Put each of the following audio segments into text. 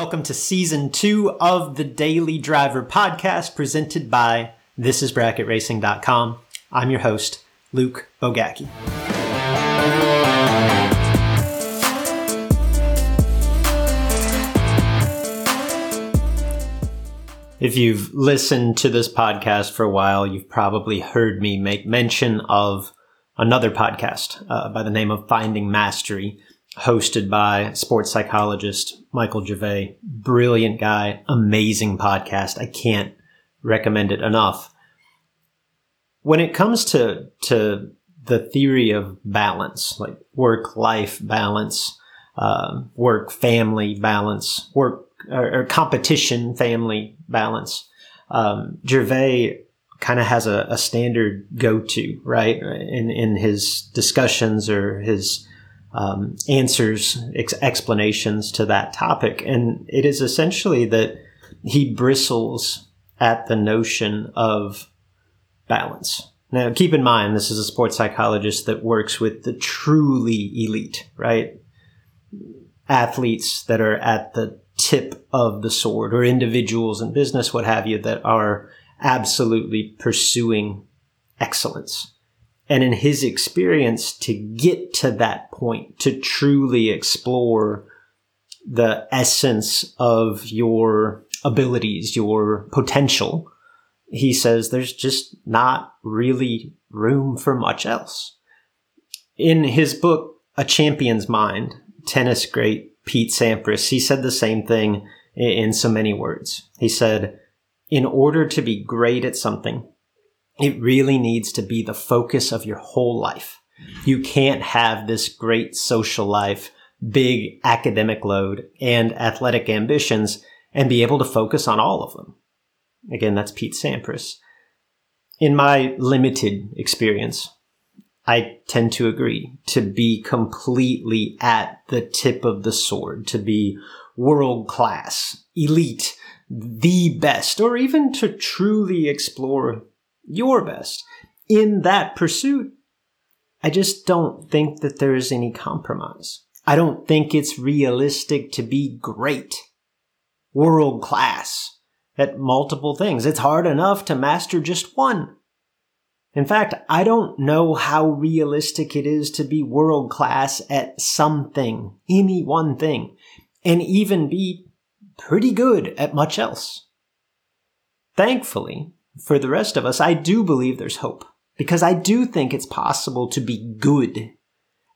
Welcome to season two of the Daily Driver podcast presented by thisisbracketracing.com. I'm your host, Luke Bogacki. If you've listened to this podcast for a while, you've probably heard me make mention of another podcast uh, by the name of Finding Mastery, hosted by sports psychologist Michael Gervais. Brilliant guy, amazing podcast. I can't recommend it enough. When it comes to, to the theory of balance, like work life balance, uh, work family balance, work or, or competition family balance. Um, Gervais kind of has a, a standard go-to, right? In, in his discussions or his, um, answers, ex- explanations to that topic. And it is essentially that he bristles at the notion of balance. Now, keep in mind, this is a sports psychologist that works with the truly elite, right? Athletes that are at the tip of the sword or individuals in business, what have you, that are absolutely pursuing excellence. And in his experience, to get to that point, to truly explore the essence of your abilities, your potential, he says there's just not really room for much else. In his book, A Champion's Mind, tennis great Pete Sampras, he said the same thing in so many words. He said, in order to be great at something, it really needs to be the focus of your whole life. You can't have this great social life, big academic load, and athletic ambitions and be able to focus on all of them. Again, that's Pete Sampras. In my limited experience, I tend to agree to be completely at the tip of the sword, to be world class, elite, the best, or even to truly explore your best in that pursuit. I just don't think that there is any compromise. I don't think it's realistic to be great, world class at multiple things. It's hard enough to master just one. In fact, I don't know how realistic it is to be world class at something, any one thing, and even be pretty good at much else. Thankfully, for the rest of us, I do believe there's hope because I do think it's possible to be good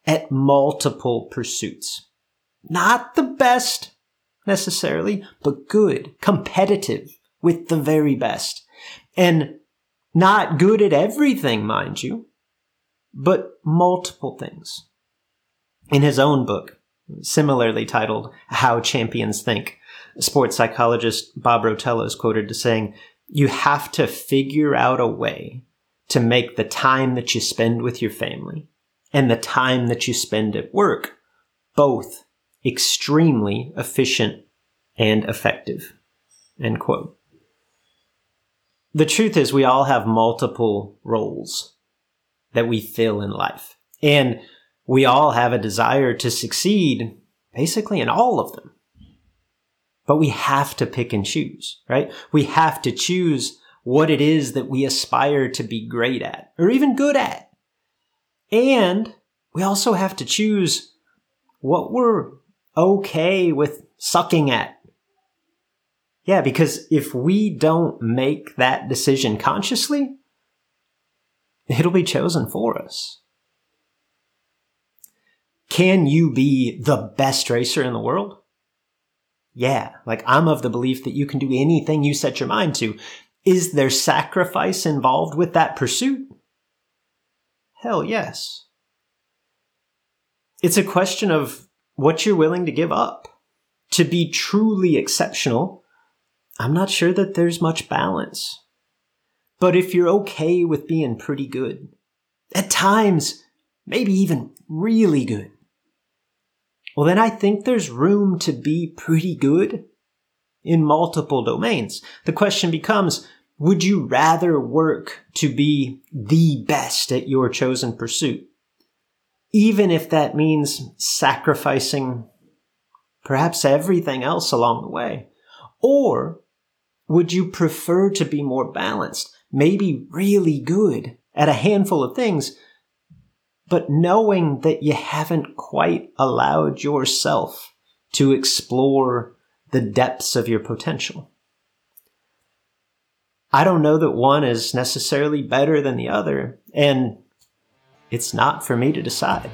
at multiple pursuits. Not the best necessarily, but good, competitive with the very best. And not good at everything, mind you, but multiple things. In his own book, similarly titled How Champions Think, sports psychologist Bob Rotella is quoted as saying, You have to figure out a way to make the time that you spend with your family and the time that you spend at work both extremely efficient and effective. End quote the truth is we all have multiple roles that we fill in life. And we all have a desire to succeed basically in all of them. But we have to pick and choose, right? We have to choose what it is that we aspire to be great at or even good at. And we also have to choose what we're okay with sucking at yeah, because if we don't make that decision consciously, it'll be chosen for us. Can you be the best racer in the world? Yeah, like I'm of the belief that you can do anything you set your mind to. Is there sacrifice involved with that pursuit? Hell yes. It's a question of what you're willing to give up. To be truly exceptional, I'm not sure that there's much balance. But if you're okay with being pretty good, at times, maybe even really good, well, then I think there's room to be pretty good in multiple domains. The question becomes, would you rather work to be the best at your chosen pursuit? Even if that means sacrificing perhaps everything else along the way? Or would you prefer to be more balanced, maybe really good at a handful of things, but knowing that you haven't quite allowed yourself to explore the depths of your potential? I don't know that one is necessarily better than the other, and it's not for me to decide.